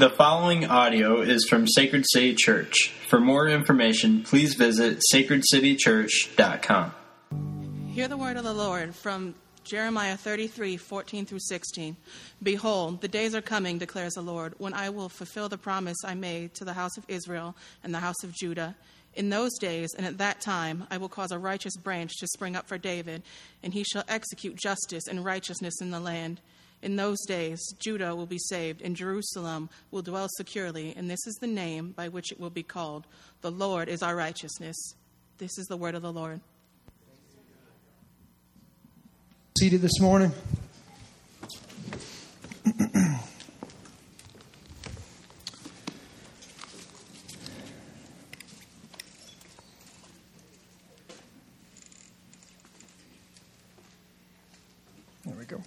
The following audio is from Sacred City Church. For more information, please visit sacredcitychurch.com. Hear the word of the Lord from Jeremiah 33 14 through 16. Behold, the days are coming, declares the Lord, when I will fulfill the promise I made to the house of Israel and the house of Judah. In those days and at that time, I will cause a righteous branch to spring up for David, and he shall execute justice and righteousness in the land. In those days, Judah will be saved, and Jerusalem will dwell securely, and this is the name by which it will be called The Lord is our righteousness. This is the word of the Lord. Seated this morning. There we go.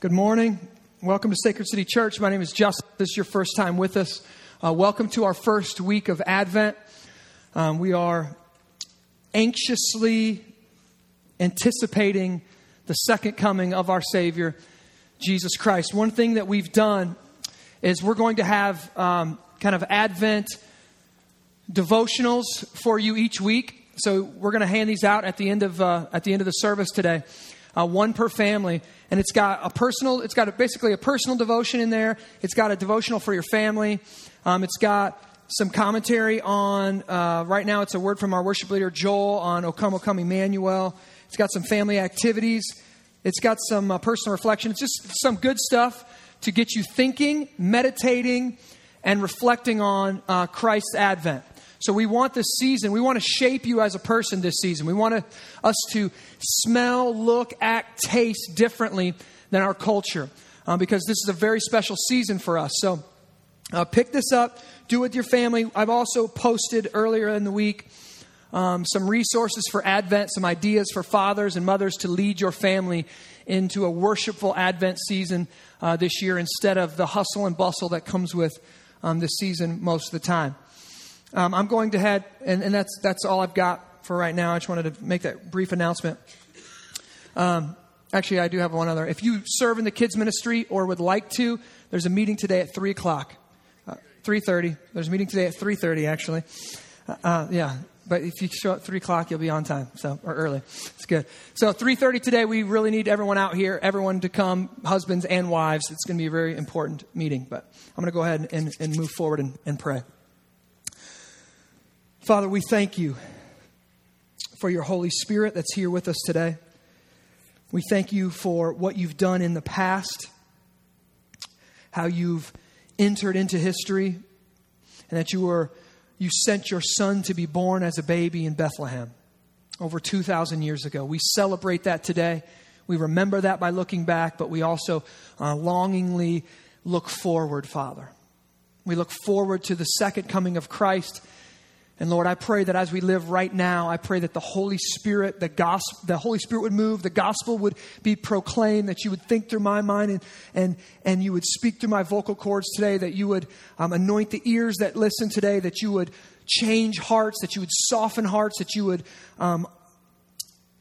Good morning. Welcome to Sacred City Church. My name is Justin. This is your first time with us. Uh, welcome to our first week of Advent. Um, we are anxiously anticipating the second coming of our Savior, Jesus Christ. One thing that we've done is we're going to have um, kind of Advent devotionals for you each week. So we're going to hand these out at the end of uh, at the end of the service today, uh, one per family, and it's got a personal. It's got a, basically a personal devotion in there. It's got a devotional for your family. Um, it's got some commentary on. Uh, right now, it's a word from our worship leader Joel on O Come, O Come Emmanuel. It's got some family activities. It's got some uh, personal reflection. It's just some good stuff to get you thinking, meditating, and reflecting on uh, Christ's advent. So we want this season, we want to shape you as a person this season. We want to, us to smell, look, act, taste differently than our culture uh, because this is a very special season for us. So uh, pick this up, do it with your family. I've also posted earlier in the week um, some resources for Advent, some ideas for fathers and mothers to lead your family into a worshipful Advent season uh, this year instead of the hustle and bustle that comes with um, this season most of the time. Um, I'm going to head, and, and, that's, that's all I've got for right now. I just wanted to make that brief announcement. Um, actually, I do have one other. If you serve in the kids ministry or would like to, there's a meeting today at 3 o'clock. Uh, 3.30. There's a meeting today at 3.30, actually. Uh, uh, yeah, but if you show up at 3 o'clock, you'll be on time, so, or early. It's good. So 3.30 today, we really need everyone out here, everyone to come, husbands and wives. It's going to be a very important meeting, but I'm going to go ahead and, and move forward and, and pray. Father, we thank you for your Holy Spirit that's here with us today. We thank you for what you've done in the past, how you've entered into history, and that you were you sent your son to be born as a baby in Bethlehem over 2,000 years ago. We celebrate that today. We remember that by looking back, but we also uh, longingly look forward, Father. We look forward to the second coming of Christ and Lord, I pray that as we live right now, I pray that the Holy Spirit, the gospel, the Holy Spirit would move, the gospel would be proclaimed, that you would think through my mind and, and, and you would speak through my vocal cords today, that you would um, anoint the ears that listen today, that you would change hearts, that you would soften hearts, that you would um,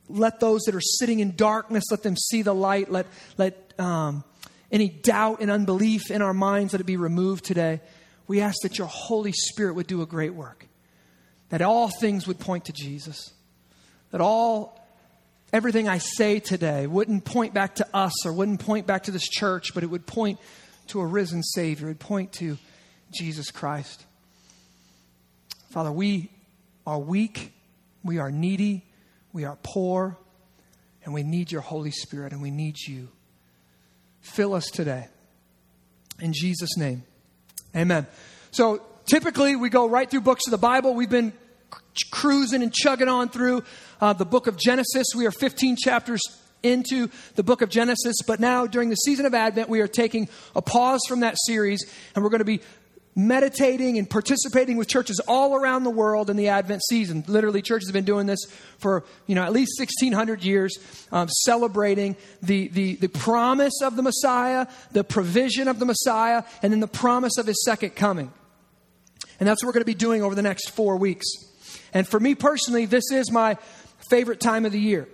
let those that are sitting in darkness, let them see the light, let, let um, any doubt and unbelief in our minds, let it be removed today. We ask that your Holy Spirit would do a great work that all things would point to Jesus. That all, everything I say today wouldn't point back to us or wouldn't point back to this church, but it would point to a risen Savior. It would point to Jesus Christ. Father, we are weak, we are needy, we are poor, and we need your Holy Spirit and we need you. Fill us today. In Jesus' name, amen. So, typically we go right through books of the Bible. We've been cruising and chugging on through uh, the book of Genesis. We are 15 chapters into the book of Genesis, but now during the season of Advent, we are taking a pause from that series and we're going to be meditating and participating with churches all around the world in the Advent season. Literally, churches have been doing this for you know at least 1600 years, um, celebrating the, the, the promise of the Messiah, the provision of the Messiah, and then the promise of his second coming. And that's what we're going to be doing over the next four weeks. And for me personally, this is my favorite time of the year.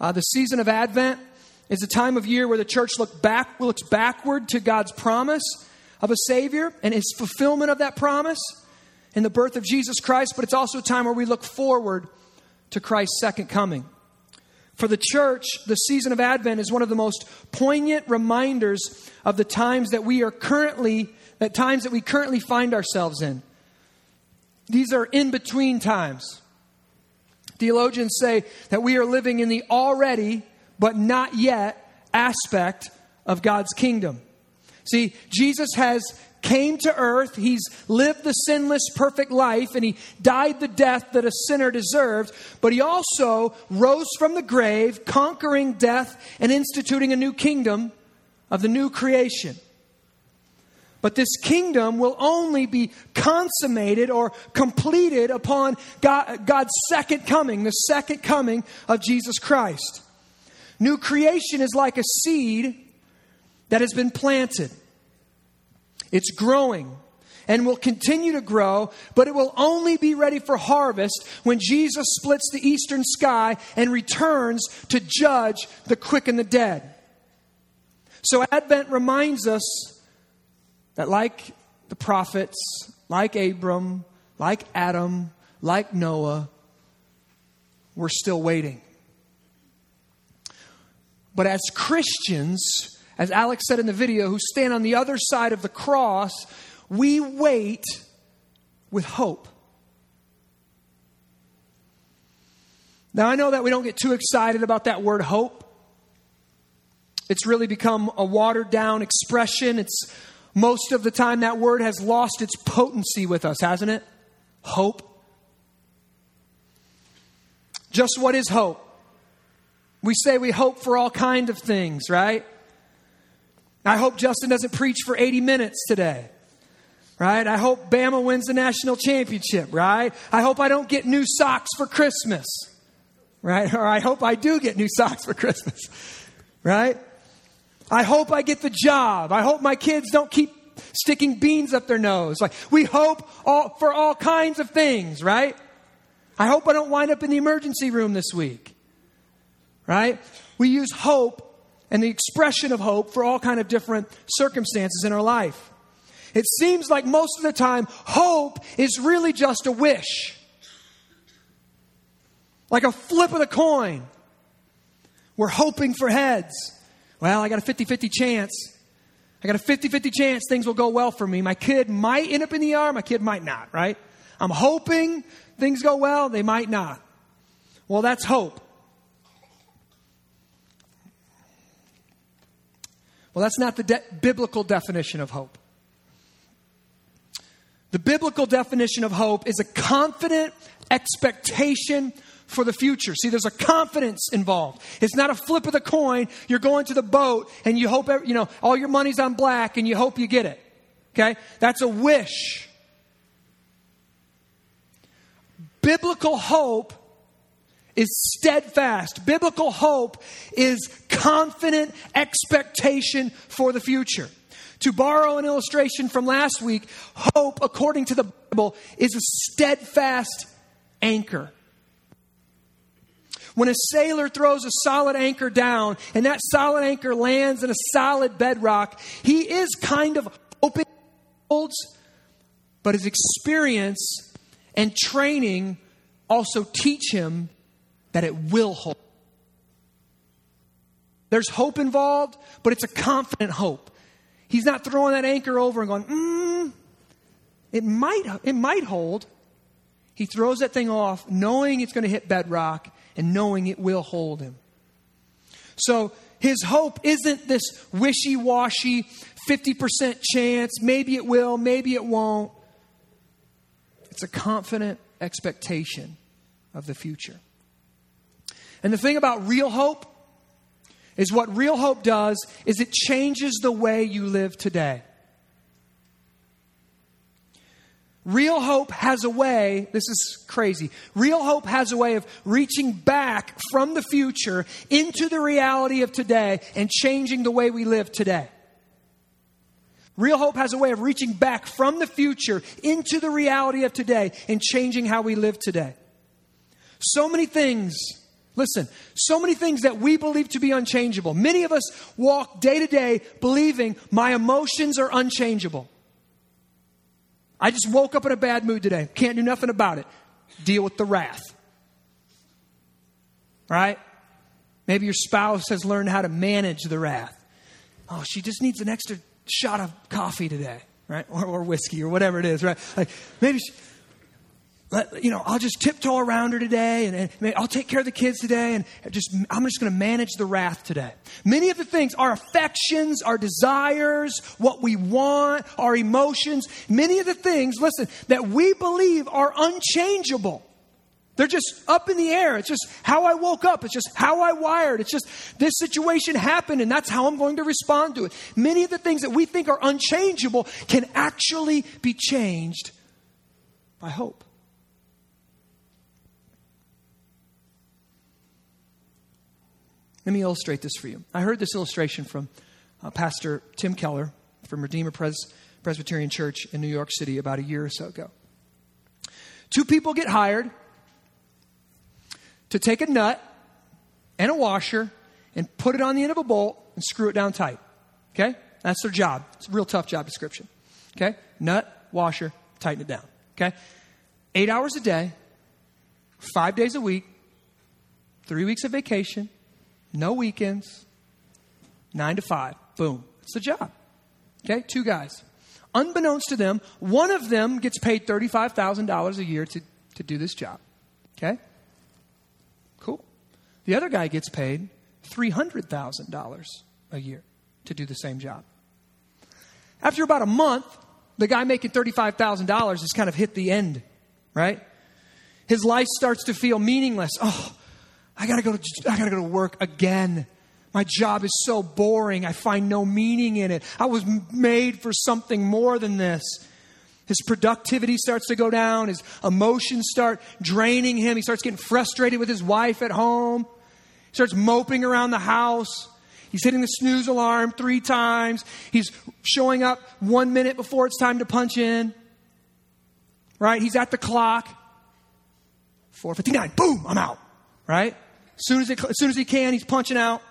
Uh, the season of Advent is a time of year where the church look back, looks backward to God's promise, of a Savior and His fulfillment of that promise in the birth of Jesus Christ, but it's also a time where we look forward to Christ's second coming. For the church, the season of Advent is one of the most poignant reminders of the times that we are currently, that times that we currently find ourselves in. These are in between times. Theologians say that we are living in the already, but not yet aspect of God's kingdom. See, Jesus has came to earth, he's lived the sinless perfect life and he died the death that a sinner deserved, but he also rose from the grave, conquering death and instituting a new kingdom of the new creation. But this kingdom will only be consummated or completed upon God, God's second coming, the second coming of Jesus Christ. New creation is like a seed that has been planted. It's growing and will continue to grow, but it will only be ready for harvest when Jesus splits the eastern sky and returns to judge the quick and the dead. So, Advent reminds us that, like the prophets, like Abram, like Adam, like Noah, we're still waiting. But as Christians, as Alex said in the video, who stand on the other side of the cross, we wait with hope. Now, I know that we don't get too excited about that word hope. It's really become a watered down expression. It's most of the time that word has lost its potency with us, hasn't it? Hope. Just what is hope? We say we hope for all kind of things, right? I hope Justin doesn't preach for 80 minutes today. Right? I hope Bama wins the national championship, right? I hope I don't get new socks for Christmas. Right? Or I hope I do get new socks for Christmas. Right? I hope I get the job. I hope my kids don't keep sticking beans up their nose. Like we hope all, for all kinds of things, right? I hope I don't wind up in the emergency room this week. Right? We use hope and the expression of hope for all kind of different circumstances in our life. It seems like most of the time hope is really just a wish. Like a flip of the coin. We're hoping for heads. Well, I got a 50-50 chance. I got a 50-50 chance things will go well for me. My kid might end up in the ER, my kid might not, right? I'm hoping things go well, they might not. Well, that's hope. Well, that's not the de- biblical definition of hope. The biblical definition of hope is a confident expectation for the future. See, there's a confidence involved. It's not a flip of the coin. You're going to the boat and you hope, you know, all your money's on black and you hope you get it. Okay? That's a wish. Biblical hope is steadfast. Biblical hope is confident expectation for the future. To borrow an illustration from last week, hope, according to the Bible, is a steadfast anchor. When a sailor throws a solid anchor down and that solid anchor lands in a solid bedrock, he is kind of holds, but his experience and training also teach him that it will hold. There's hope involved, but it's a confident hope. He's not throwing that anchor over and going, mm, it might, it might hold. He throws that thing off knowing it's going to hit bedrock and knowing it will hold him. So his hope isn't this wishy washy 50% chance, maybe it will, maybe it won't. It's a confident expectation of the future. And the thing about real hope is what real hope does is it changes the way you live today. Real hope has a way, this is crazy. Real hope has a way of reaching back from the future into the reality of today and changing the way we live today. Real hope has a way of reaching back from the future into the reality of today and changing how we live today. So many things Listen, so many things that we believe to be unchangeable. Many of us walk day to day believing my emotions are unchangeable. I just woke up in a bad mood today. Can't do nothing about it. Deal with the wrath. Right? Maybe your spouse has learned how to manage the wrath. Oh, she just needs an extra shot of coffee today, right? Or, or whiskey or whatever it is, right? Like maybe she, let, you know, I'll just tiptoe around her today and, and I'll take care of the kids today and just, I'm just going to manage the wrath today. Many of the things, our affections, our desires, what we want, our emotions, many of the things, listen, that we believe are unchangeable. They're just up in the air. It's just how I woke up. It's just how I wired. It's just this situation happened and that's how I'm going to respond to it. Many of the things that we think are unchangeable can actually be changed by hope. Let me illustrate this for you. I heard this illustration from uh, Pastor Tim Keller from Redeemer Pres- Presbyterian Church in New York City about a year or so ago. Two people get hired to take a nut and a washer and put it on the end of a bolt and screw it down tight. Okay? That's their job. It's a real tough job description. Okay? Nut, washer, tighten it down. Okay? Eight hours a day, five days a week, three weeks of vacation, no weekends, nine to five. Boom. It's the job. Okay? Two guys. Unbeknownst to them, one of them gets paid $35,000 a year to, to do this job. Okay? Cool. The other guy gets paid $300,000 a year to do the same job. After about a month, the guy making $35,000 has kind of hit the end, right? His life starts to feel meaningless. Oh, I gotta go to, I gotta go to work again. My job is so boring. I find no meaning in it. I was made for something more than this. His productivity starts to go down. His emotions start draining him. He starts getting frustrated with his wife at home He starts moping around the house. He's hitting the snooze alarm three times. He's showing up one minute before it's time to punch in. Right? He's at the clock. 459. Boom, I'm out. Right? Soon as, it, as soon as he can, he's punching out.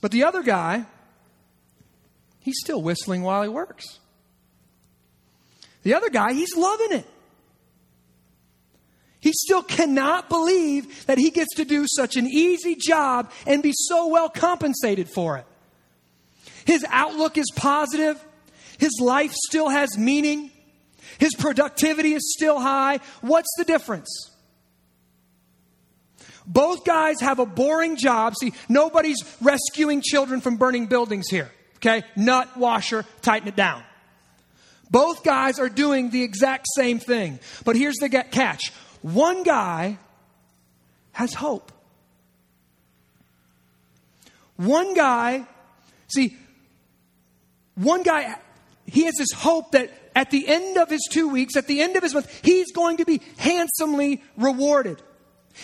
But the other guy, he's still whistling while he works. The other guy, he's loving it. He still cannot believe that he gets to do such an easy job and be so well compensated for it. His outlook is positive. His life still has meaning. His productivity is still high. What's the difference? Both guys have a boring job. See, nobody's rescuing children from burning buildings here. Okay? Nut, washer, tighten it down. Both guys are doing the exact same thing. But here's the catch one guy has hope. One guy, see, one guy, he has this hope that at the end of his two weeks, at the end of his month, he's going to be handsomely rewarded.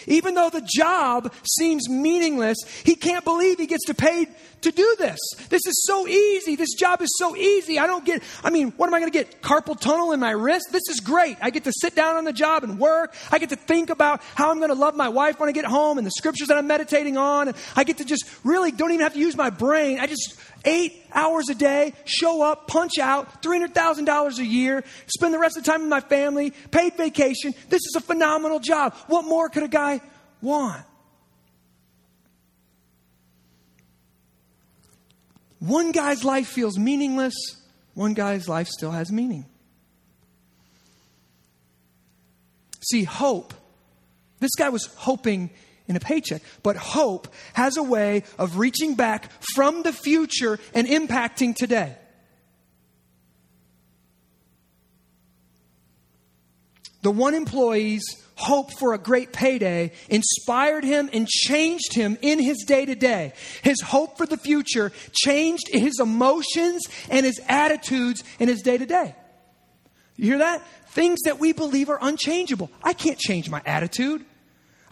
Even though the job seems meaningless, he can't believe he gets to pay to do this. This is so easy. This job is so easy. I don't get, I mean, what am I going to get? Carpal tunnel in my wrist? This is great. I get to sit down on the job and work. I get to think about how I'm going to love my wife when I get home and the scriptures that I'm meditating on. And I get to just really don't even have to use my brain. I just, eight hours a day, show up, punch out, $300,000 a year, spend the rest of the time with my family, paid vacation. This is a phenomenal job. What more could a guy want? One guy's life feels meaningless, one guy's life still has meaning. See, hope. This guy was hoping in a paycheck, but hope has a way of reaching back from the future and impacting today. The one employee's hope for a great payday inspired him and changed him in his day to day. His hope for the future changed his emotions and his attitudes in his day to day. You hear that? Things that we believe are unchangeable. I can't change my attitude.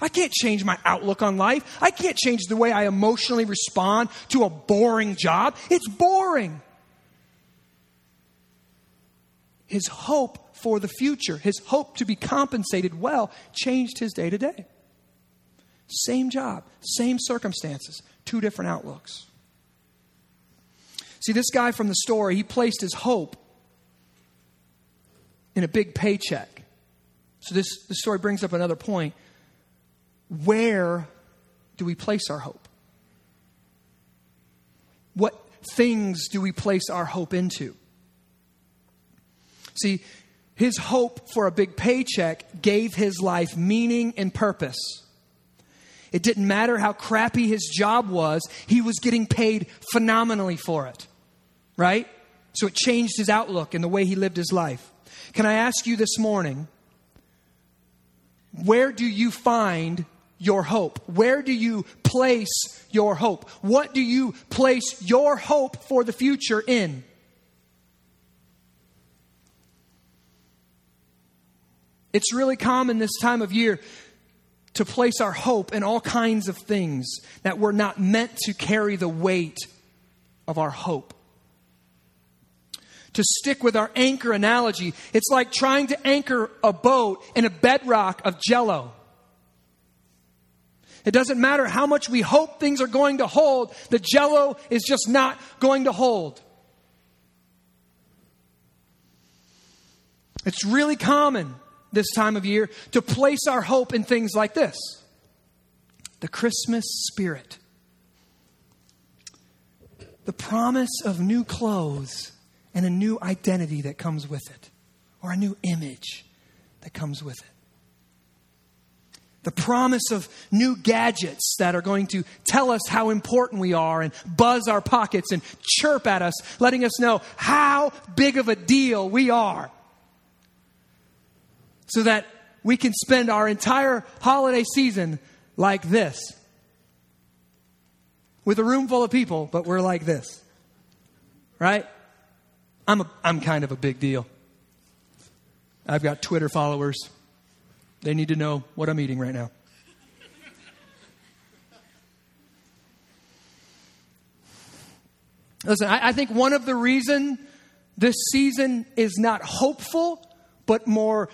I can't change my outlook on life. I can't change the way I emotionally respond to a boring job. It's boring. His hope for the future, his hope to be compensated well, changed his day to day. Same job, same circumstances, two different outlooks. See, this guy from the story, he placed his hope in a big paycheck. So this, this story brings up another point. Where do we place our hope? What things do we place our hope into? See, his hope for a big paycheck gave his life meaning and purpose. It didn't matter how crappy his job was, he was getting paid phenomenally for it. Right? So it changed his outlook and the way he lived his life. Can I ask you this morning, where do you find your hope? Where do you place your hope? What do you place your hope for the future in? It's really common this time of year to place our hope in all kinds of things that were not meant to carry the weight of our hope. To stick with our anchor analogy, it's like trying to anchor a boat in a bedrock of jello. It doesn't matter how much we hope things are going to hold, the jello is just not going to hold. It's really common this time of year to place our hope in things like this. The Christmas spirit, the promise of new clothes and a new identity that comes with it, or a new image that comes with it the promise of new gadgets that are going to tell us how important we are and buzz our pockets and chirp at us, letting us know how big of a deal we are. So that we can spend our entire holiday season like this. With a room full of people, but we're like this. Right? I'm, a, I'm kind of a big deal. I've got Twitter followers. They need to know what I'm eating right now. Listen, I, I think one of the reason this season is not hopeful, but more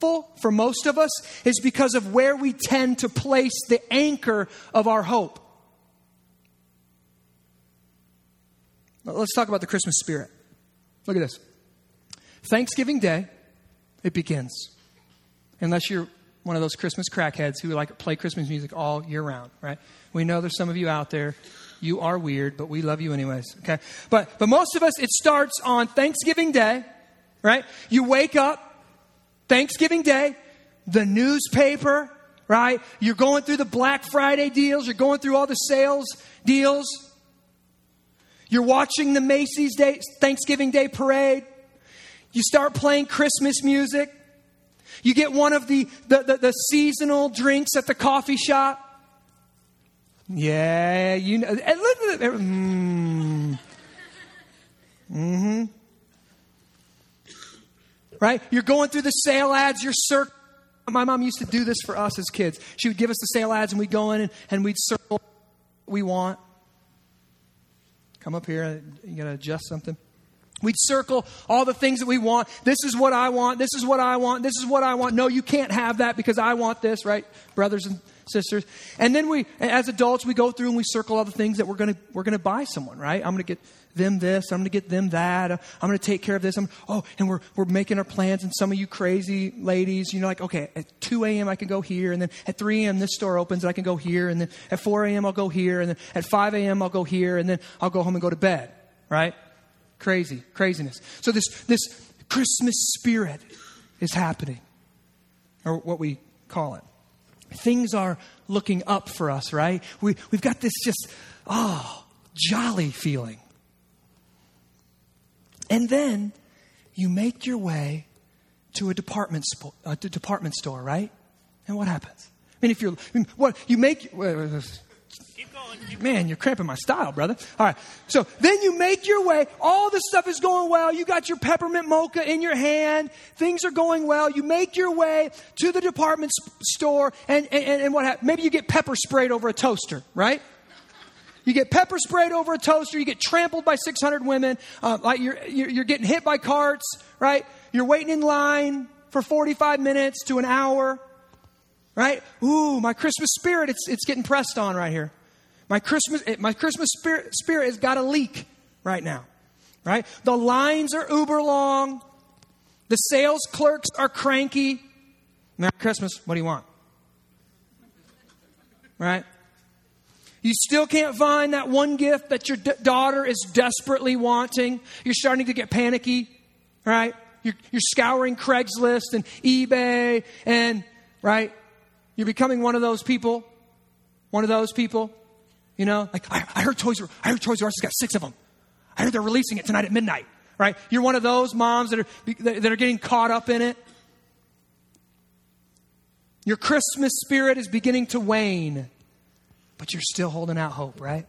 hopeful for most of us is because of where we tend to place the anchor of our hope. Let's talk about the Christmas spirit. Look at this. Thanksgiving Day, it begins unless you're one of those Christmas crackheads who like play Christmas music all year round, right? We know there's some of you out there. You are weird, but we love you anyways, okay? But but most of us it starts on Thanksgiving Day, right? You wake up Thanksgiving Day, the newspaper, right? You're going through the Black Friday deals, you're going through all the sales deals. You're watching the Macy's Day Thanksgiving Day parade. You start playing Christmas music. You get one of the, the, the, the seasonal drinks at the coffee shop. Yeah, you know. Mm. Mm-hmm. Right? You're going through the sale ads, you're circling. My mom used to do this for us as kids. She would give us the sale ads, and we'd go in and, and we'd circle what we want. Come up here. You got to adjust something. We'd circle all the things that we want. This is what I want. This is what I want. This is what I want. No, you can't have that because I want this, right? Brothers and sisters. And then we, as adults, we go through and we circle all the things that we're going to, we're going to buy someone, right? I'm going to get them this. I'm going to get them that. I'm going to take care of this. I'm, oh, and we're, we're making our plans. And some of you crazy ladies, you know, like, okay, at 2 a.m. I can go here. And then at 3 a.m. this store opens and I can go here. And then at 4 a.m. I'll go here. And then at 5 a.m. I'll go here. And then I'll go home and go to bed, right? Crazy, craziness. So this, this Christmas spirit is happening, or what we call it. Things are looking up for us, right? We, we've got this just, oh, jolly feeling. And then you make your way to a department, spo- a department store, right? And what happens? I mean, if you're, what, you make, Man, you're cramping my style, brother. All right. So then you make your way. All the stuff is going well. You got your peppermint mocha in your hand. Things are going well. You make your way to the department store, and, and, and what happens? Maybe you get pepper sprayed over a toaster, right? You get pepper sprayed over a toaster. You get trampled by 600 women. Uh, like you're, you're getting hit by carts, right? You're waiting in line for 45 minutes to an hour, right? Ooh, my Christmas spirit, it's, it's getting pressed on right here. My Christmas, eh, my Christmas spirit, spirit has got a leak right now, right? The lines are uber long. The sales clerks are cranky. Merry Christmas. What do you want? Right? You still can't find that one gift that your d- daughter is desperately wanting. You're starting to get panicky, right? You're, you're scouring Craigslist and eBay, and, right? You're becoming one of those people. One of those people. You know, like, I, I heard Toys R I heard Toys R Us has got six of them. I heard they're releasing it tonight at midnight, right? You're one of those moms that are, that are getting caught up in it. Your Christmas spirit is beginning to wane but you're still holding out hope, right?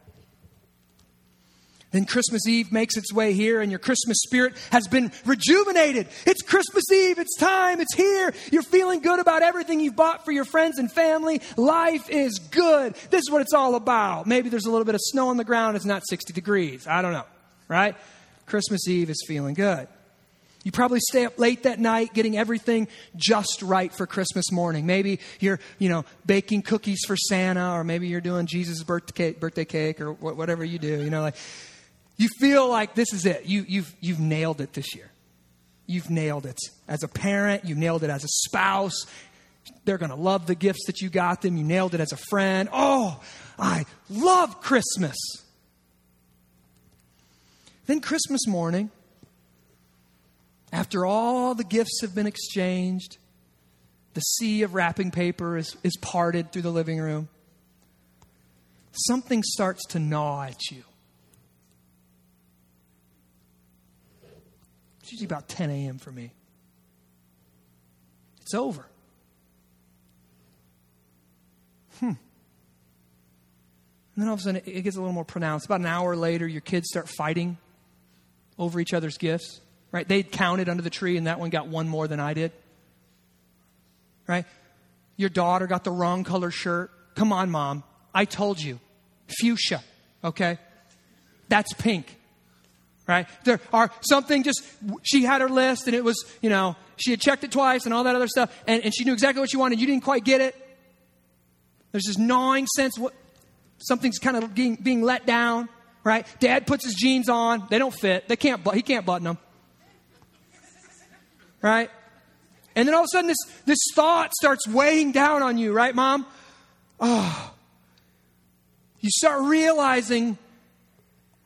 Then Christmas Eve makes its way here, and your Christmas spirit has been rejuvenated. It's Christmas Eve. It's time. It's here. You're feeling good about everything you've bought for your friends and family. Life is good. This is what it's all about. Maybe there's a little bit of snow on the ground. It's not 60 degrees. I don't know, right? Christmas Eve is feeling good. You probably stay up late that night getting everything just right for Christmas morning. Maybe you're, you know, baking cookies for Santa, or maybe you're doing Jesus' birthday cake, birthday cake or whatever you do. You know, like you feel like this is it. You, you've, you've nailed it this year. You've nailed it. As a parent, you nailed it as a spouse. They're going to love the gifts that you got them. You nailed it as a friend. Oh, I love Christmas. Then Christmas morning, after all the gifts have been exchanged, the sea of wrapping paper is, is parted through the living room. Something starts to gnaw at you. Usually about 10 a.m. for me. It's over. Hmm. And then all of a sudden it gets a little more pronounced. About an hour later, your kids start fighting over each other's gifts right? They counted under the tree, and that one got one more than I did, right? Your daughter got the wrong color shirt. Come on, mom. I told you. Fuchsia, okay? That's pink, right? There are something just, she had her list, and it was, you know, she had checked it twice and all that other stuff, and, and she knew exactly what she wanted. You didn't quite get it. There's this gnawing sense, what, something's kind of being, being let down, right? Dad puts his jeans on. They don't fit. They can't, he can't button them right? And then all of a sudden, this, this thought starts weighing down on you, right, mom? Oh. You start realizing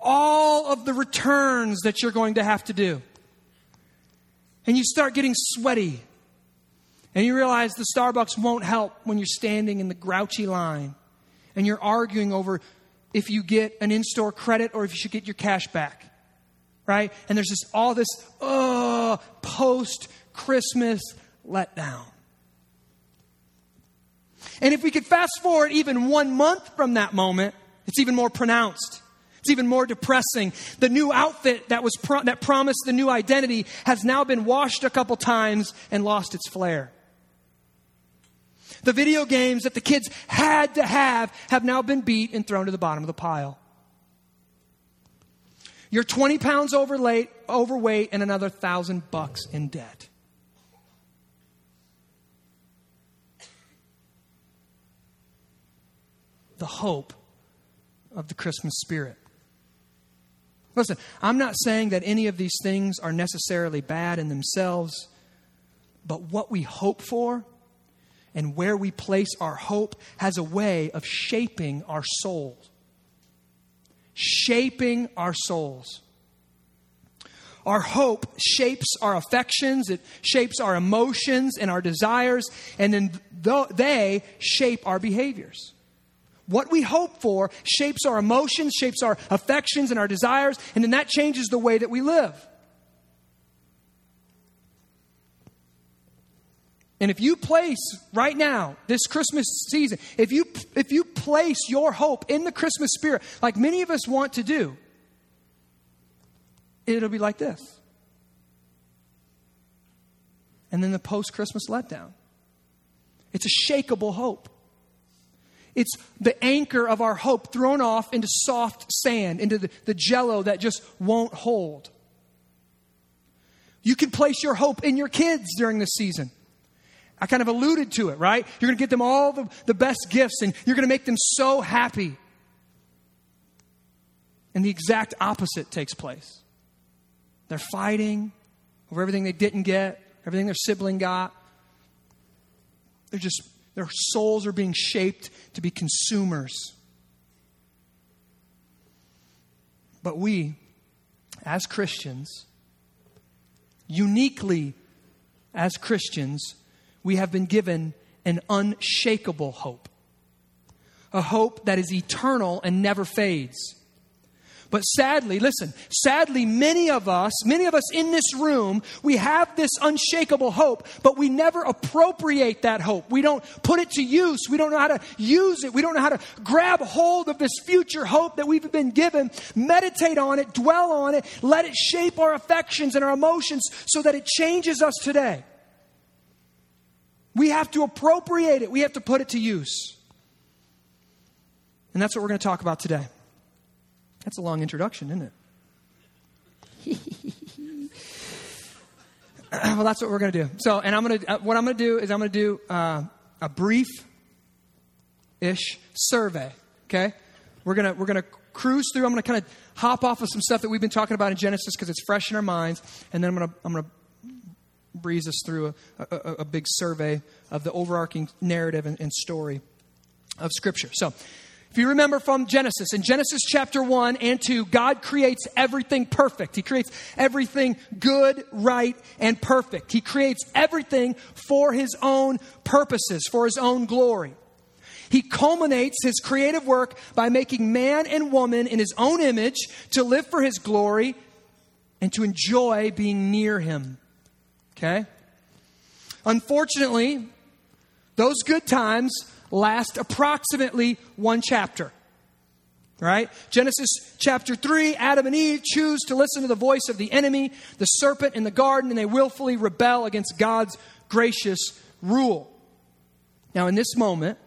all of the returns that you're going to have to do. And you start getting sweaty. And you realize the Starbucks won't help when you're standing in the grouchy line. And you're arguing over if you get an in store credit or if you should get your cash back right? And there's just all this, uh, oh, post Christmas letdown. And if we could fast forward even one month from that moment, it's even more pronounced. It's even more depressing. The new outfit that was pro- that promised the new identity has now been washed a couple times and lost its flair. The video games that the kids had to have have now been beat and thrown to the bottom of the pile. You're 20 pounds overweight, overweight and another thousand bucks in debt. The hope of the Christmas spirit. Listen, I'm not saying that any of these things are necessarily bad in themselves, but what we hope for and where we place our hope has a way of shaping our souls shaping our souls. Our hope shapes our affections, it shapes our emotions and our desires, and then they shape our behaviors. What we hope for shapes our emotions, shapes our affections and our desires, and then that changes the way that we live. And if you place right now, this Christmas season, if you, if you place your hope in the Christmas spirit, like many of us want to do, it'll be like this. And then the post Christmas letdown. It's a shakable hope. It's the anchor of our hope thrown off into soft sand, into the, the jello that just won't hold. You can place your hope in your kids during this season. I kind of alluded to it, right? You're going to get them all the, the best gifts and you're going to make them so happy. And the exact opposite takes place. They're fighting over everything they didn't get, everything their sibling got. They're just, their souls are being shaped to be consumers. But we, as Christians, uniquely as Christians, we have been given an unshakable hope. A hope that is eternal and never fades. But sadly, listen, sadly, many of us, many of us in this room, we have this unshakable hope, but we never appropriate that hope. We don't put it to use. We don't know how to use it. We don't know how to grab hold of this future hope that we've been given, meditate on it, dwell on it, let it shape our affections and our emotions so that it changes us today. We have to appropriate it, we have to put it to use. And that's what we're going to talk about today. That's a long introduction, isn't it? well, that's what we're going to do. So, and I'm going to, uh, what I'm going to do is I'm going to do uh, a brief ish survey, okay? We're going to, we're going to cruise through. I'm going to kind of hop off of some stuff that we've been talking about in Genesis because it's fresh in our minds. And then I'm going to, I'm going to breeze us through a, a, a, big survey of the overarching narrative and, and story of Scripture. So, if you remember from Genesis, in Genesis chapter 1 and 2, God creates everything perfect. He creates everything good, right, and perfect. He creates everything for His own purposes, for His own glory. He culminates His creative work by making man and woman in His own image to live for His glory and to enjoy being near Him. Okay? Unfortunately, those good times last approximately one chapter. Right? Genesis chapter 3 Adam and Eve choose to listen to the voice of the enemy, the serpent in the garden, and they willfully rebel against God's gracious rule. Now, in this moment,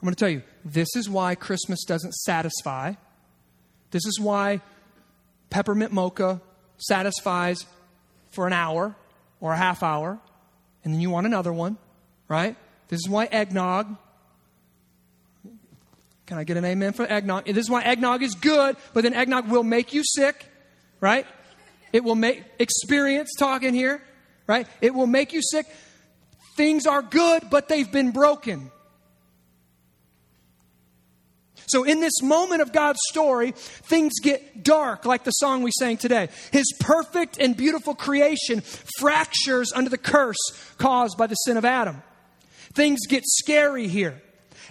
I'm going to tell you this is why Christmas doesn't satisfy. This is why peppermint mocha satisfies for an hour or a half hour, and then you want another one, right? This is why eggnog. Can I get an amen for eggnog? This is why eggnog is good, but then eggnog will make you sick, right? It will make experience talking here, right? It will make you sick. Things are good, but they've been broken. So, in this moment of God's story, things get dark, like the song we sang today. His perfect and beautiful creation fractures under the curse caused by the sin of Adam. Things get scary here.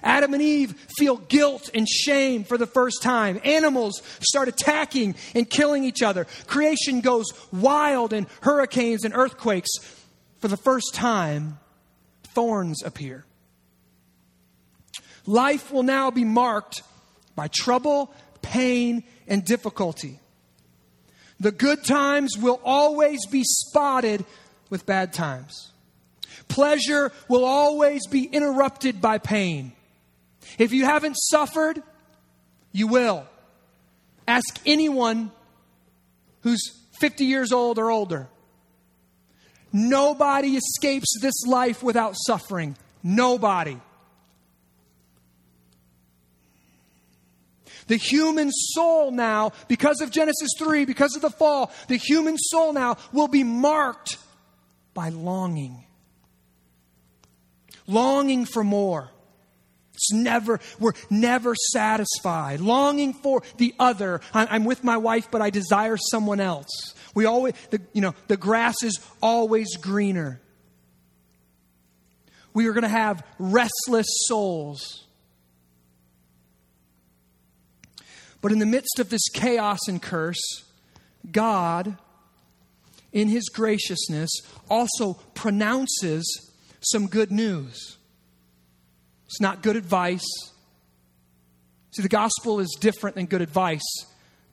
Adam and Eve feel guilt and shame for the first time. Animals start attacking and killing each other. Creation goes wild in hurricanes and earthquakes. For the first time, thorns appear. Life will now be marked by trouble, pain, and difficulty. The good times will always be spotted with bad times. Pleasure will always be interrupted by pain. If you haven't suffered, you will. Ask anyone who's 50 years old or older. Nobody escapes this life without suffering. Nobody. The human soul now, because of Genesis 3, because of the fall, the human soul now will be marked by longing longing for more. It's never, we're never satisfied. Longing for the other. I'm with my wife, but I desire someone else. We always, the, you know, the grass is always greener. We are going to have restless souls. But in the midst of this chaos and curse, God, in His graciousness, also pronounces some good news. It's not good advice. See, the gospel is different than good advice.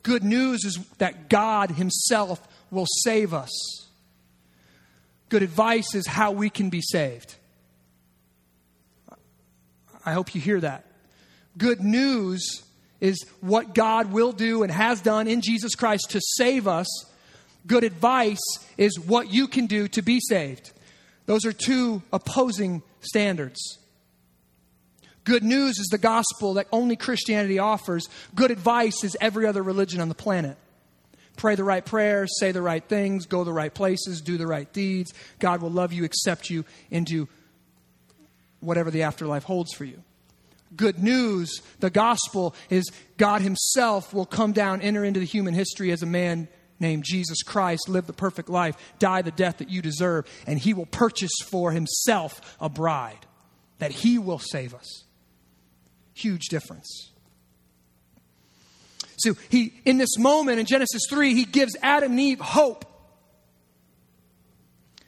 Good news is that God Himself will save us. Good advice is how we can be saved. I hope you hear that. Good news is what God will do and has done in Jesus Christ to save us. Good advice is what you can do to be saved. Those are two opposing standards. Good news is the gospel that only Christianity offers. Good advice is every other religion on the planet. Pray the right prayers, say the right things, go the right places, do the right deeds. God will love you, accept you into whatever the afterlife holds for you. Good news, the gospel, is God Himself will come down, enter into the human history as a man named Jesus Christ, live the perfect life, die the death that you deserve, and He will purchase for Himself a bride that He will save us. Huge difference. So he in this moment in Genesis 3, he gives Adam and Eve hope.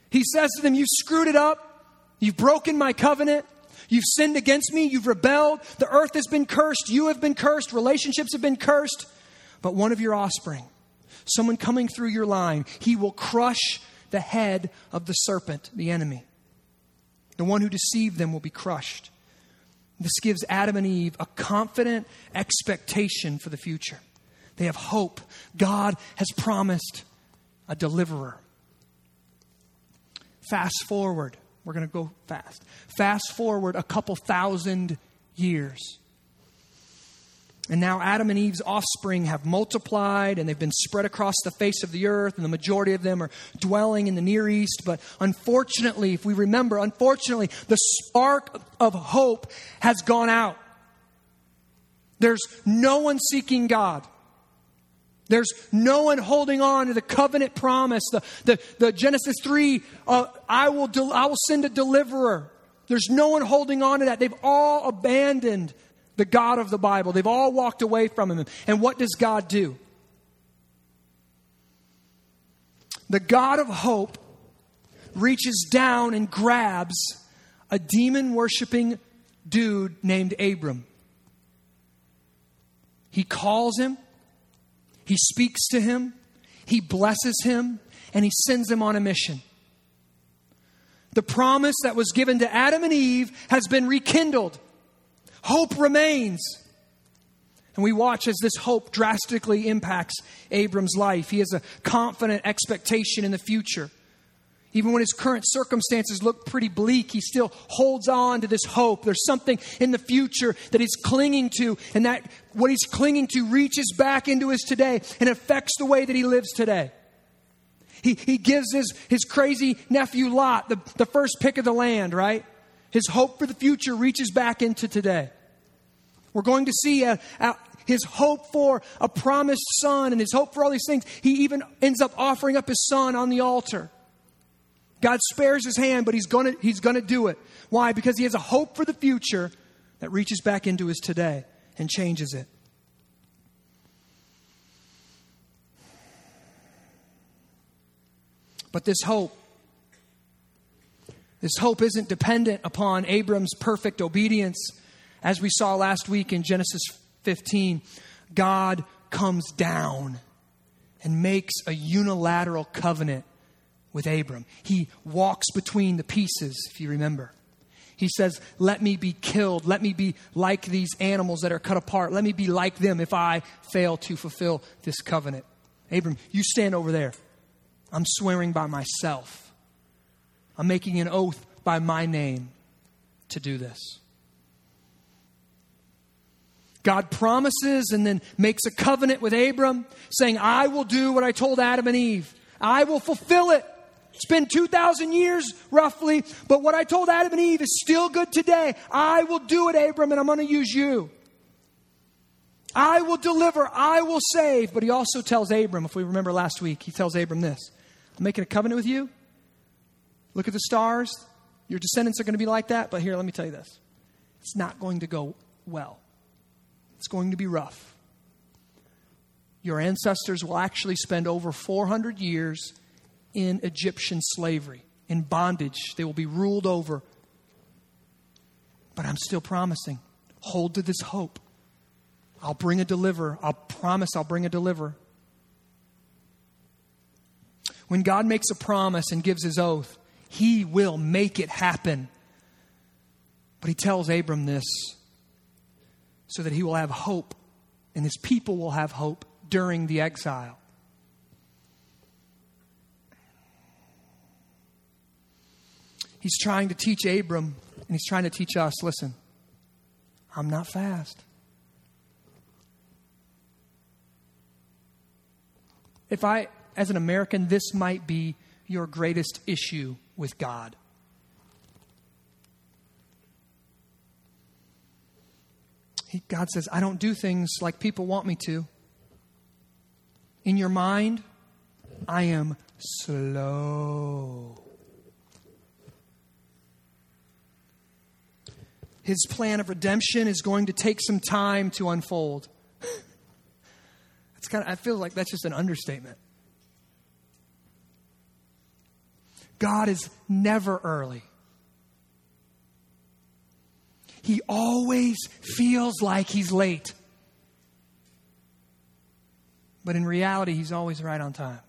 He says to them, You've screwed it up, you've broken my covenant. You've sinned against me. You've rebelled. The earth has been cursed. You have been cursed. Relationships have been cursed. But one of your offspring, someone coming through your line, he will crush the head of the serpent, the enemy. The one who deceived them will be crushed. This gives Adam and Eve a confident expectation for the future. They have hope. God has promised a deliverer. Fast forward. We're going to go fast. Fast forward a couple thousand years. And now Adam and Eve's offspring have multiplied and they've been spread across the face of the earth, and the majority of them are dwelling in the Near East. But unfortunately, if we remember, unfortunately, the spark of hope has gone out. There's no one seeking God. There's no one holding on to the covenant promise, the, the, the Genesis 3, uh, I, will del- I will send a deliverer. There's no one holding on to that. They've all abandoned the God of the Bible. They've all walked away from him. And what does God do? The God of hope reaches down and grabs a demon worshiping dude named Abram. He calls him, he speaks to him, he blesses him, and he sends him on a mission. The promise that was given to Adam and Eve has been rekindled. Hope remains. And we watch as this hope drastically impacts Abram's life. He has a confident expectation in the future. Even when his current circumstances look pretty bleak, he still holds on to this hope. There's something in the future that he's clinging to, and that what he's clinging to reaches back into his today and affects the way that he lives today. He, he gives his, his crazy nephew Lot the, the first pick of the land, right? His hope for the future reaches back into today. We're going to see a, a, his hope for a promised son and his hope for all these things. He even ends up offering up his son on the altar. God spares his hand, but he's going to he's gonna do it. Why? Because he has a hope for the future that reaches back into his today and changes it. But this hope, this hope isn't dependent upon Abram's perfect obedience. As we saw last week in Genesis 15, God comes down and makes a unilateral covenant with Abram. He walks between the pieces, if you remember. He says, Let me be killed. Let me be like these animals that are cut apart. Let me be like them if I fail to fulfill this covenant. Abram, you stand over there. I'm swearing by myself. I'm making an oath by my name to do this. God promises and then makes a covenant with Abram, saying, I will do what I told Adam and Eve. I will fulfill it. It's been 2,000 years roughly, but what I told Adam and Eve is still good today. I will do it, Abram, and I'm going to use you. I will deliver, I will save. But he also tells Abram, if we remember last week, he tells Abram this I'm making a covenant with you. Look at the stars. Your descendants are going to be like that. But here, let me tell you this it's not going to go well, it's going to be rough. Your ancestors will actually spend over 400 years in Egyptian slavery, in bondage. They will be ruled over. But I'm still promising. Hold to this hope. I'll bring a deliverer. I'll promise I'll bring a deliverer. When God makes a promise and gives his oath, he will make it happen. But he tells Abram this so that he will have hope and his people will have hope during the exile. He's trying to teach Abram and he's trying to teach us listen, I'm not fast. if I, as an American, this might be your greatest issue with God. He, God says, I don't do things like people want me to. In your mind, I am slow. His plan of redemption is going to take some time to unfold. it's kind of, I feel like that's just an understatement. God is never early. He always feels like he's late. But in reality, he's always right on time.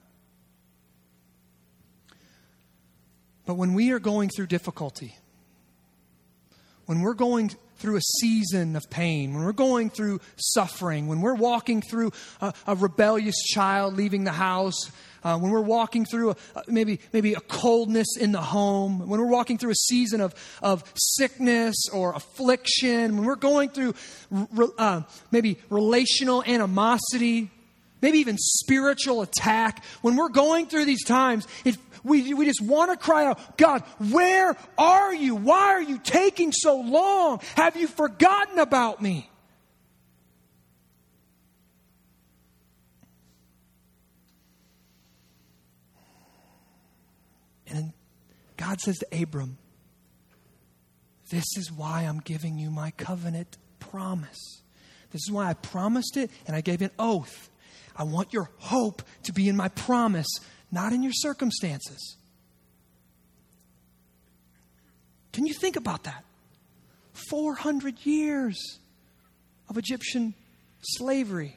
But when we are going through difficulty, when we're going through a season of pain, when we're going through suffering, when we're walking through a, a rebellious child leaving the house, uh, when we're walking through a, maybe, maybe a coldness in the home, when we're walking through a season of, of sickness or affliction, when we're going through uh, maybe relational animosity, maybe even spiritual attack, when we're going through these times, it, we, we just want to cry out, God, where are you? Why are you taking so long? Have you forgotten about me? And God says to Abram, This is why I'm giving you my covenant promise. This is why I promised it and I gave an oath. I want your hope to be in my promise, not in your circumstances. Can you think about that? 400 years of Egyptian slavery.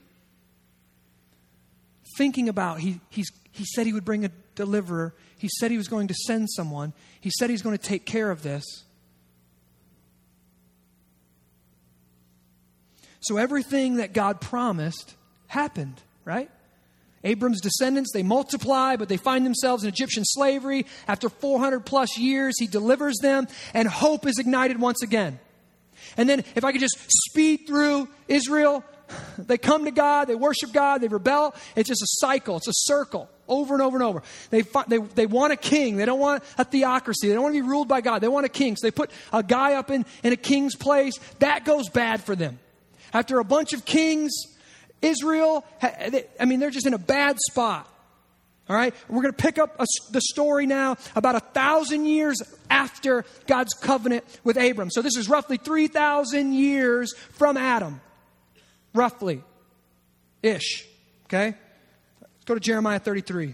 Thinking about, he, he's, he said he would bring a deliverer. He said he was going to send someone. He said he's going to take care of this. So everything that God promised happened, right? Abram's descendants, they multiply, but they find themselves in Egyptian slavery. After 400 plus years, he delivers them, and hope is ignited once again. And then, if I could just speed through Israel, they come to God, they worship God, they rebel. It's just a cycle, it's a circle over and over and over. They, they, they want a king. They don't want a theocracy. They don't want to be ruled by God. They want a king. So they put a guy up in, in a king's place. That goes bad for them. After a bunch of kings, Israel, I mean, they're just in a bad spot. All right? We're going to pick up a, the story now about a thousand years after God's covenant with Abram. So this is roughly 3,000 years from Adam. Roughly. Ish. Okay? Let's go to Jeremiah 33.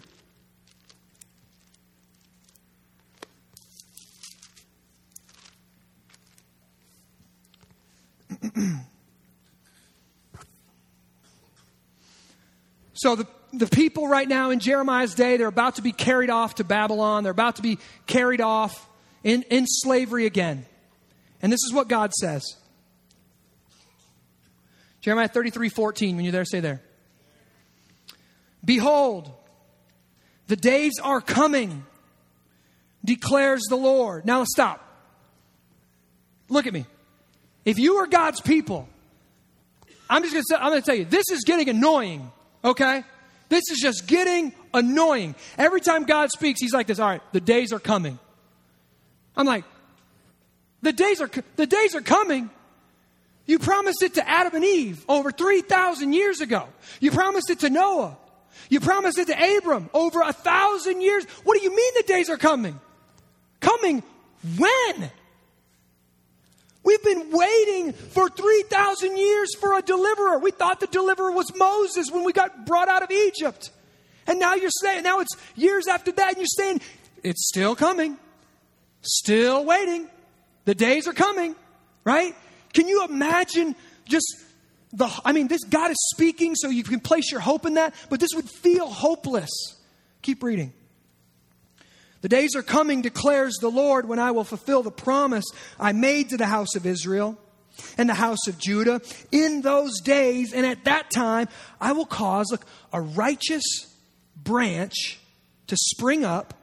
So the, the people right now in Jeremiah's day, they're about to be carried off to Babylon. They're about to be carried off in, in slavery again. And this is what God says. Jeremiah 33 14, when you're there, say there. Behold, the days are coming, declares the Lord. Now stop. Look at me. If you are God's people, I'm just going to I'm to tell you, this is getting annoying Okay? This is just getting annoying. Every time God speaks, He's like this, all right, the days are coming. I'm like, the days are, the days are coming. You promised it to Adam and Eve over 3,000 years ago. You promised it to Noah. You promised it to Abram over a thousand years. What do you mean the days are coming? Coming when? We've been waiting for 3,000 years for a deliverer. We thought the deliverer was Moses when we got brought out of Egypt. And now you're saying, now it's years after that, and you're saying, it's still coming. Still waiting. The days are coming, right? Can you imagine just the, I mean, this God is speaking, so you can place your hope in that, but this would feel hopeless. Keep reading. The days are coming, declares the Lord, when I will fulfill the promise I made to the house of Israel and the house of Judah. In those days and at that time, I will cause a, a righteous branch to spring up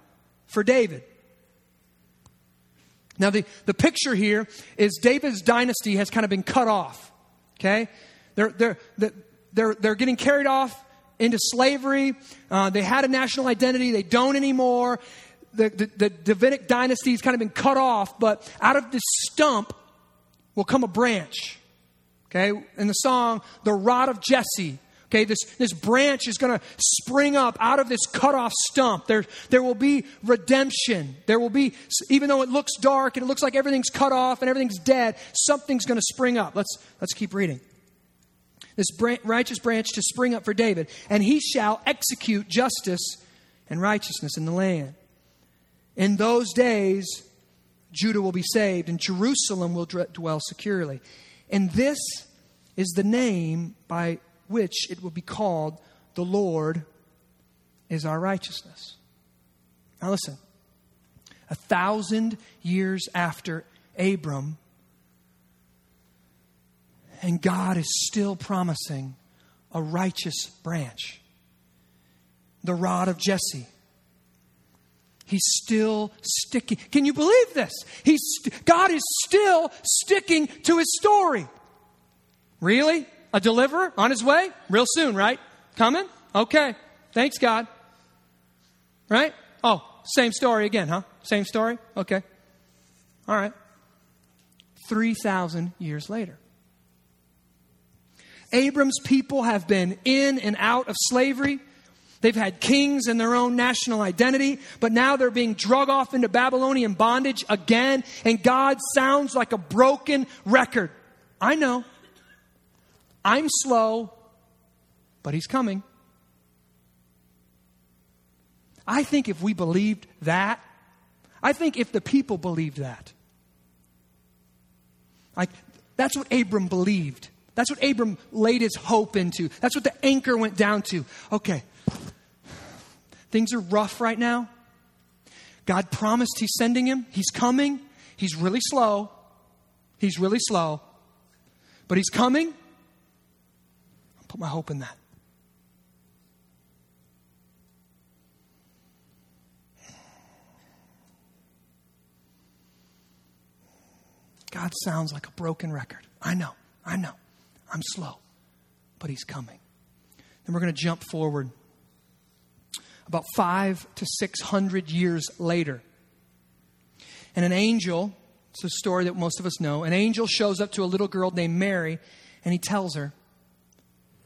for David. Now, the, the picture here is David's dynasty has kind of been cut off. Okay? They're, they're, they're, they're getting carried off into slavery. Uh, they had a national identity. They don't anymore. The, the, the Davidic dynasty has kind of been cut off, but out of this stump will come a branch. Okay? In the song, The Rod of Jesse. Okay, this, this branch is going to spring up out of this cut off stump. There, there will be redemption. There will be, even though it looks dark and it looks like everything's cut off and everything's dead, something's going to spring up. Let's, let's keep reading this righteous branch to spring up for David, and he shall execute justice and righteousness in the land. In those days, Judah will be saved, and Jerusalem will dwell securely. And this is the name by which it will be called the Lord is our righteousness. Now, listen. A thousand years after Abram and God is still promising a righteous branch, the rod of Jesse. He's still sticking. Can you believe this? He's, God is still sticking to his story. Really? A deliverer on his way? Real soon, right? Coming? Okay. Thanks, God. Right? Oh, same story again, huh? Same story? Okay. All right. 3,000 years later. Abram's people have been in and out of slavery. They've had kings and their own national identity, but now they're being drug off into Babylonian bondage again, and God sounds like a broken record. I know. I'm slow, but He's coming. I think if we believed that, I think if the people believed that, like that's what Abram believed. That's what Abram laid his hope into. That's what the anchor went down to. Okay, things are rough right now. God promised He's sending him, He's coming. He's really slow. He's really slow. But He's coming. I'll put my hope in that. God sounds like a broken record. I know, I know. I'm slow, but he's coming. Then we're going to jump forward about five to six hundred years later. And an angel, it's a story that most of us know, an angel shows up to a little girl named Mary and he tells her,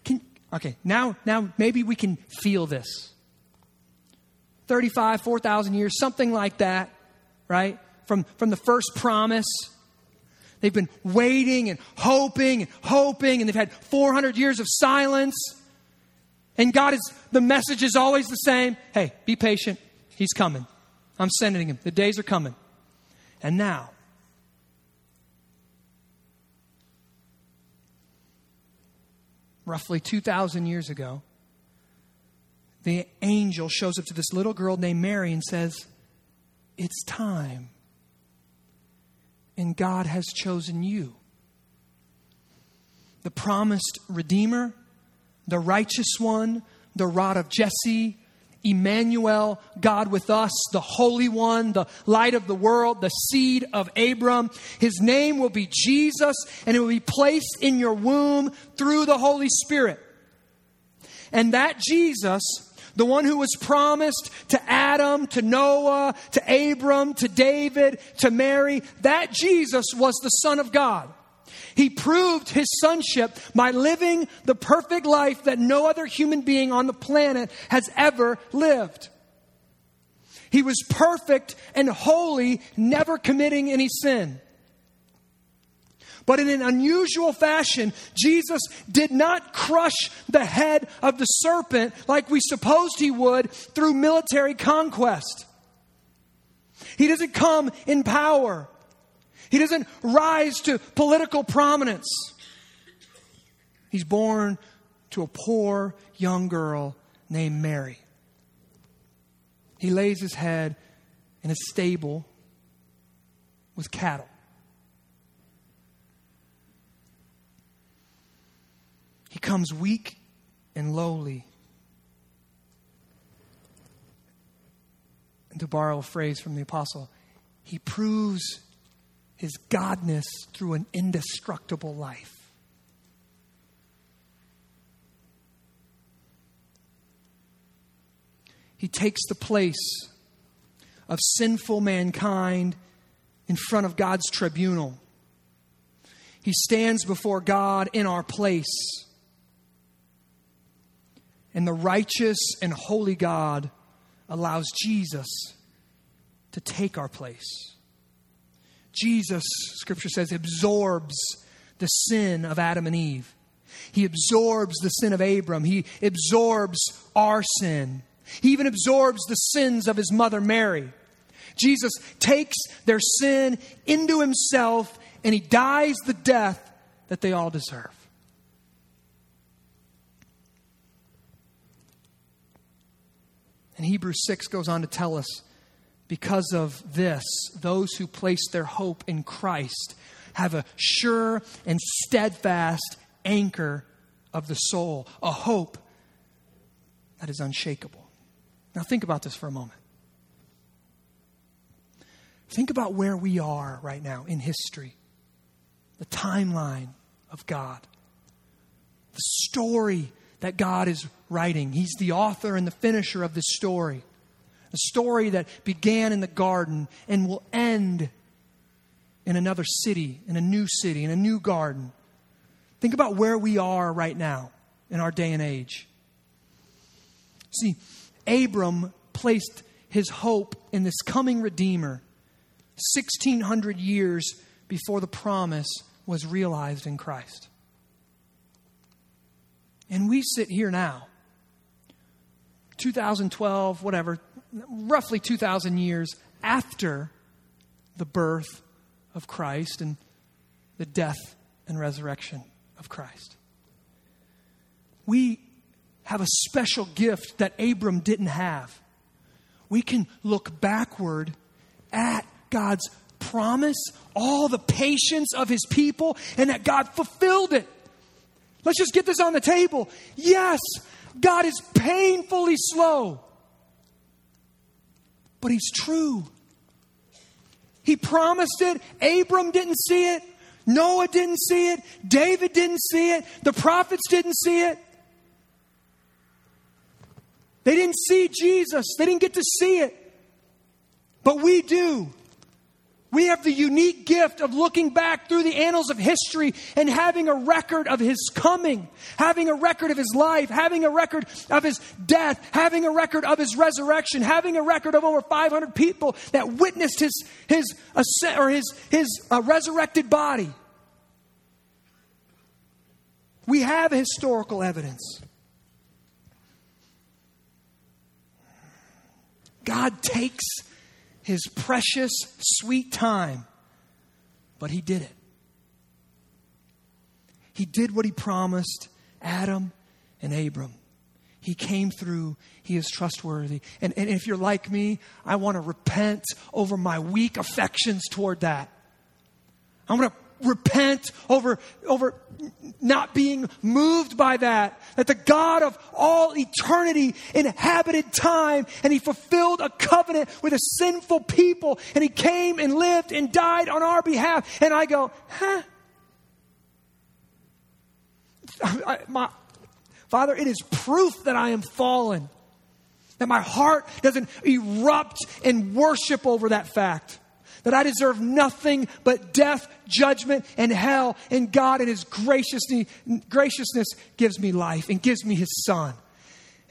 can, okay, now, now maybe we can feel this. 35, 4,000 years, something like that, right? From, from the first promise They've been waiting and hoping and hoping, and they've had 400 years of silence. And God is, the message is always the same hey, be patient. He's coming. I'm sending him. The days are coming. And now, roughly 2,000 years ago, the angel shows up to this little girl named Mary and says, It's time and God has chosen you. The promised Redeemer, the righteous one, the rod of Jesse, Emmanuel, God with us, the Holy One, the light of the world, the seed of Abram. His name will be Jesus, and it will be placed in your womb through the Holy Spirit. And that Jesus the one who was promised to Adam, to Noah, to Abram, to David, to Mary, that Jesus was the Son of God. He proved his sonship by living the perfect life that no other human being on the planet has ever lived. He was perfect and holy, never committing any sin. But in an unusual fashion, Jesus did not crush the head of the serpent like we supposed he would through military conquest. He doesn't come in power. He doesn't rise to political prominence. He's born to a poor young girl named Mary. He lays his head in a stable with cattle. He comes weak and lowly. And to borrow a phrase from the apostle, he proves his godness through an indestructible life. He takes the place of sinful mankind in front of God's tribunal. He stands before God in our place. And the righteous and holy God allows Jesus to take our place. Jesus, Scripture says, absorbs the sin of Adam and Eve. He absorbs the sin of Abram. He absorbs our sin. He even absorbs the sins of his mother Mary. Jesus takes their sin into himself and he dies the death that they all deserve. And Hebrews 6 goes on to tell us because of this, those who place their hope in Christ have a sure and steadfast anchor of the soul, a hope that is unshakable. Now, think about this for a moment. Think about where we are right now in history, the timeline of God, the story that God is writing. He's the author and the finisher of this story. A story that began in the garden and will end in another city, in a new city, in a new garden. Think about where we are right now in our day and age. See, Abram placed his hope in this coming Redeemer 1,600 years before the promise was realized in Christ. And we sit here now, 2012, whatever, roughly 2,000 years after the birth of Christ and the death and resurrection of Christ. We have a special gift that Abram didn't have. We can look backward at God's promise, all the patience of his people, and that God fulfilled it. Let's just get this on the table. Yes, God is painfully slow, but he's true. He promised it. Abram didn't see it. Noah didn't see it. David didn't see it. The prophets didn't see it. They didn't see Jesus. They didn't get to see it. But we do. We have the unique gift of looking back through the annals of history and having a record of his coming, having a record of his life, having a record of his death, having a record of his resurrection, having a record of over 500 people that witnessed his, his, or his, his uh, resurrected body. We have historical evidence. God takes his precious, sweet time. But he did it. He did what he promised Adam and Abram. He came through. He is trustworthy. And, and if you're like me, I want to repent over my weak affections toward that. I want to repent over, over not being moved by that. That the God of all eternity inhabited time and he fulfilled a covenant with a sinful people and he came and lived and died on our behalf. And I go, huh? I, my, Father, it is proof that I am fallen. That my heart doesn't erupt in worship over that fact that I deserve nothing but death, judgment, and hell, and God in His graciousness, graciousness gives me life and gives me His Son.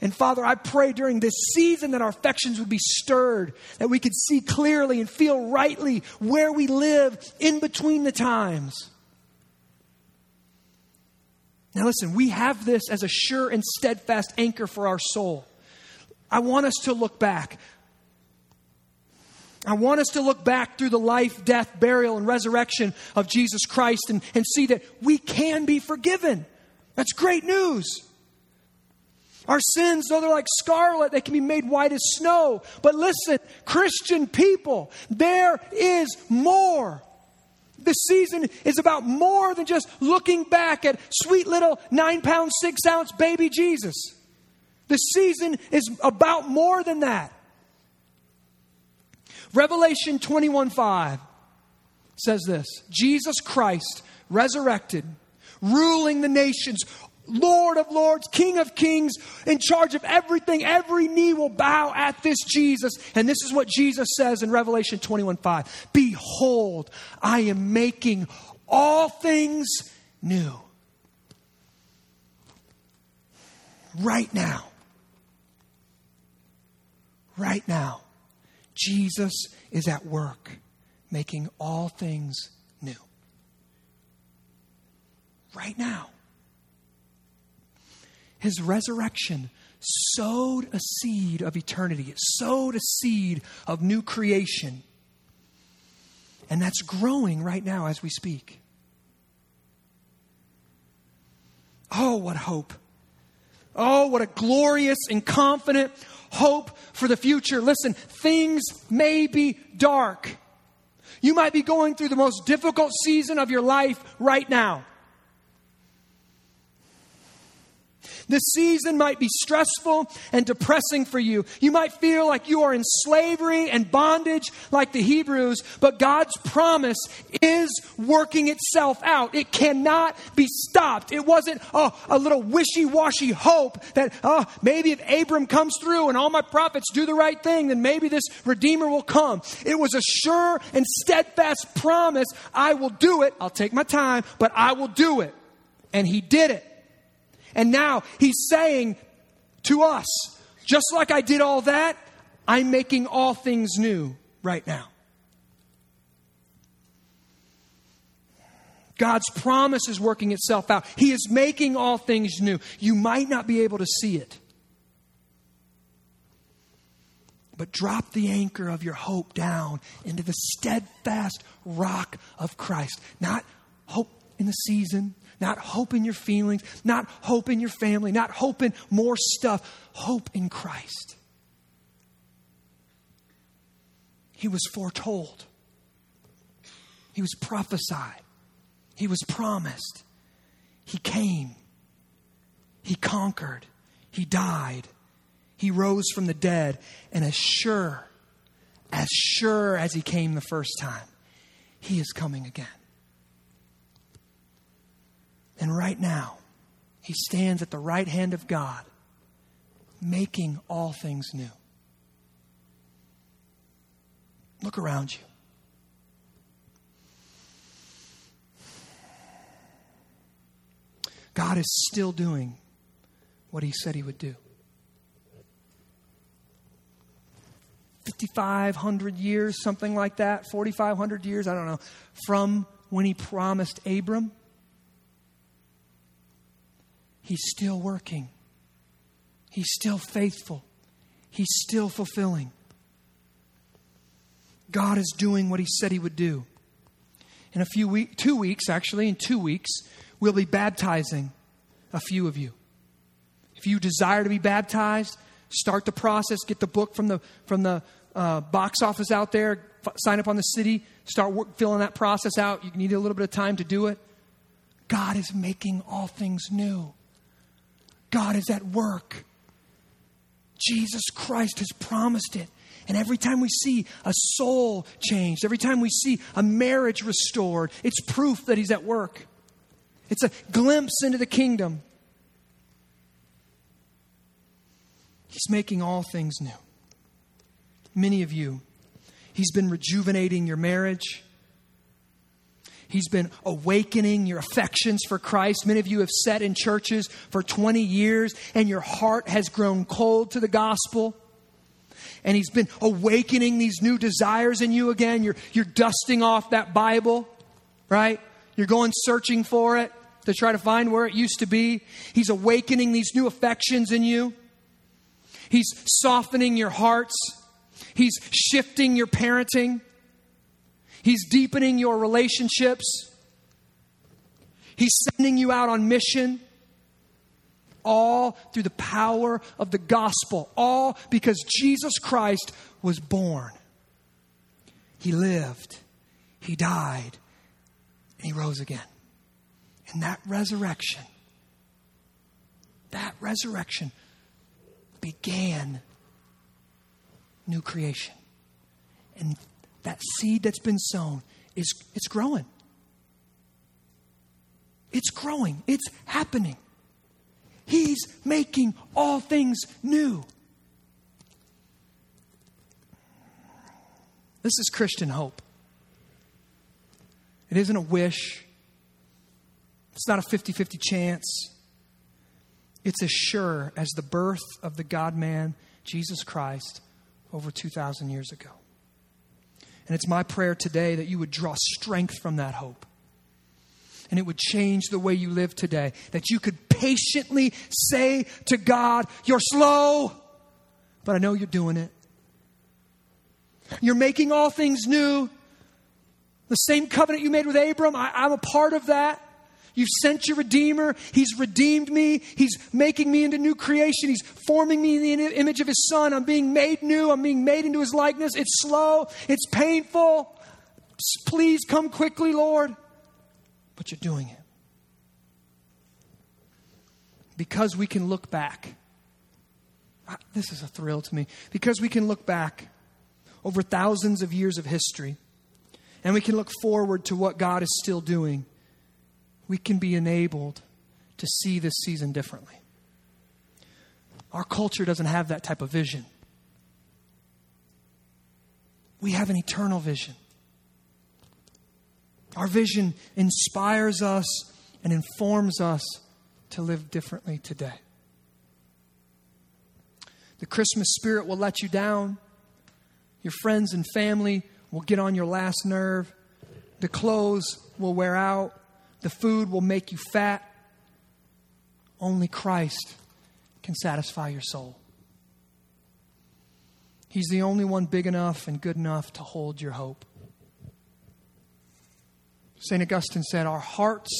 And Father, I pray during this season that our affections would be stirred, that we could see clearly and feel rightly where we live in between the times. Now, listen, we have this as a sure and steadfast anchor for our soul. I want us to look back. I want us to look back through the life, death, burial, and resurrection of Jesus Christ and, and see that we can be forgiven. That's great news. Our sins, though they're like scarlet, they can be made white as snow. But listen, Christian people, there is more. This season is about more than just looking back at sweet little nine pound, six ounce baby Jesus. The season is about more than that. Revelation 21 5 says this Jesus Christ, resurrected, ruling the nations Lord of Lords, King of Kings, in charge of everything. Every knee will bow at this Jesus. And this is what Jesus says in Revelation 21 5. Behold, I am making all things new. Right now. Right now. Jesus is at work making all things new. Right now. His resurrection sowed a seed of eternity, it sowed a seed of new creation. And that's growing right now as we speak. Oh, what hope! Oh, what a glorious and confident hope for the future. Listen, things may be dark. You might be going through the most difficult season of your life right now. This season might be stressful and depressing for you. You might feel like you are in slavery and bondage like the Hebrews, but God's promise is working itself out. It cannot be stopped. It wasn't oh, a little wishy washy hope that oh, maybe if Abram comes through and all my prophets do the right thing, then maybe this Redeemer will come. It was a sure and steadfast promise I will do it. I'll take my time, but I will do it. And he did it. And now he's saying to us, just like I did all that, I'm making all things new right now. God's promise is working itself out. He is making all things new. You might not be able to see it. But drop the anchor of your hope down into the steadfast rock of Christ. Not hope in the season, not hope in your feelings, not hope in your family, not hope in more stuff, hope in Christ. He was foretold, he was prophesied, he was promised. He came, he conquered, he died, he rose from the dead, and as sure, as sure as he came the first time, he is coming again. And right now, he stands at the right hand of God, making all things new. Look around you. God is still doing what he said he would do. 5,500 years, something like that, 4,500 years, I don't know, from when he promised Abram He's still working. He's still faithful. He's still fulfilling. God is doing what He said He would do. In a few weeks, two weeks actually, in two weeks, we'll be baptizing a few of you. If you desire to be baptized, start the process. Get the book from the from the uh, box office out there. F- sign up on the city. Start work, filling that process out. You need a little bit of time to do it. God is making all things new. God is at work. Jesus Christ has promised it. And every time we see a soul changed, every time we see a marriage restored, it's proof that He's at work. It's a glimpse into the kingdom. He's making all things new. Many of you, He's been rejuvenating your marriage. He's been awakening your affections for Christ. Many of you have sat in churches for 20 years and your heart has grown cold to the gospel. And He's been awakening these new desires in you again. You're, you're dusting off that Bible, right? You're going searching for it to try to find where it used to be. He's awakening these new affections in you. He's softening your hearts. He's shifting your parenting. He's deepening your relationships. He's sending you out on mission. All through the power of the gospel. All because Jesus Christ was born. He lived. He died. And he rose again. And that resurrection, that resurrection began new creation. And that seed that's been sown is it's growing. It's growing. It's happening. He's making all things new. This is Christian hope. It isn't a wish, it's not a 50 50 chance. It's as sure as the birth of the God man, Jesus Christ, over 2,000 years ago. And it's my prayer today that you would draw strength from that hope. And it would change the way you live today. That you could patiently say to God, You're slow, but I know you're doing it. You're making all things new. The same covenant you made with Abram, I, am a part of that. You've sent your Redeemer. He's redeemed me. He's making me into new creation. He's forming me in the image of His Son. I'm being made new. I'm being made into His likeness. It's slow. It's painful. Please come quickly, Lord. But you're doing it. Because we can look back. This is a thrill to me. Because we can look back over thousands of years of history and we can look forward to what God is still doing, we can be enabled to see this season differently. Our culture doesn't have that type of vision. We have an eternal vision. Our vision inspires us and informs us to live differently today. The Christmas spirit will let you down. Your friends and family will get on your last nerve. The clothes will wear out. The food will make you fat. Only Christ can satisfy your soul. He's the only one big enough and good enough to hold your hope. St. Augustine said, Our hearts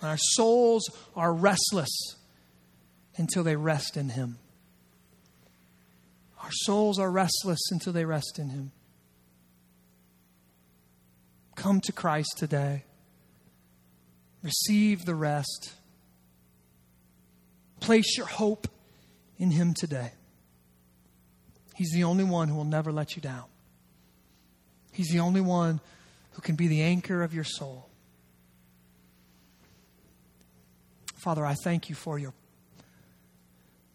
and our souls are restless until they rest in Him. Our souls are restless until they rest in Him. Come to Christ today. Receive the rest. Place your hope in Him today. He's the only one who will never let you down. He's the only one who can be the anchor of your soul. Father, I thank you for your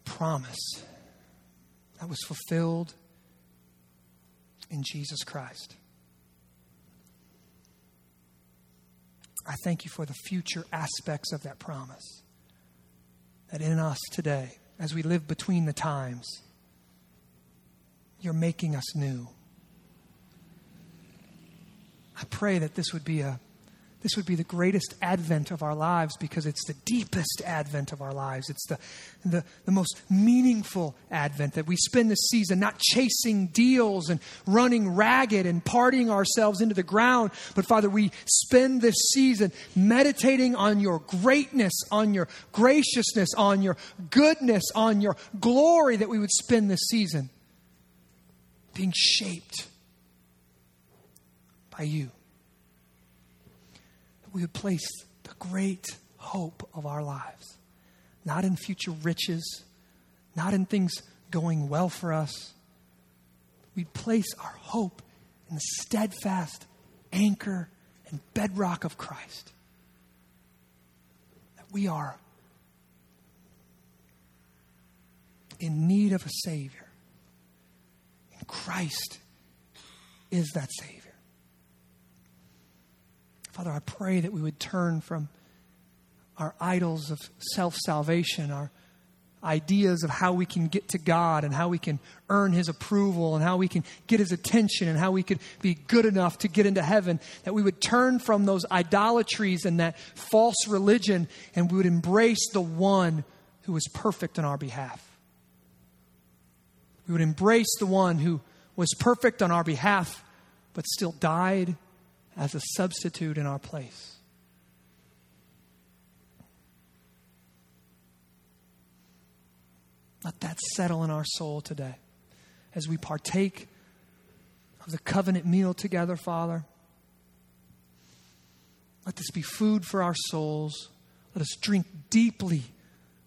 promise that was fulfilled in Jesus Christ. I thank you for the future aspects of that promise. That in us today, as we live between the times, you're making us new. I pray that this would be a this would be the greatest advent of our lives because it's the deepest advent of our lives. It's the, the, the, most meaningful advent that we spend this season not chasing deals and running ragged and partying ourselves into the ground, but Father, we spend this season meditating on your greatness, on your graciousness, on your goodness, on your glory that we would spend this season being shaped by you we would place the great hope of our lives, not in future riches, not in things going well for us. We'd place our hope in the steadfast anchor and bedrock of Christ. That we are in need of a Savior. And Christ is that Savior. Father, I pray that we would turn from our idols of self salvation, our ideas of how we can get to God and how we can earn His approval and how we can get His attention and how we could be good enough to get into heaven, that we would turn from those idolatries and that false religion and we would embrace the one who is perfect on our behalf. We would embrace the one who was perfect on our behalf but still died as a substitute in our place. Let that settle in our soul today as we partake of the covenant meal together, Father. Let this be food for our souls. Let us drink deeply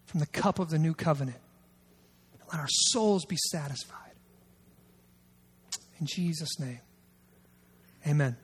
from the cup of the new covenant. Let our souls be satisfied. In Jesus' name, amen.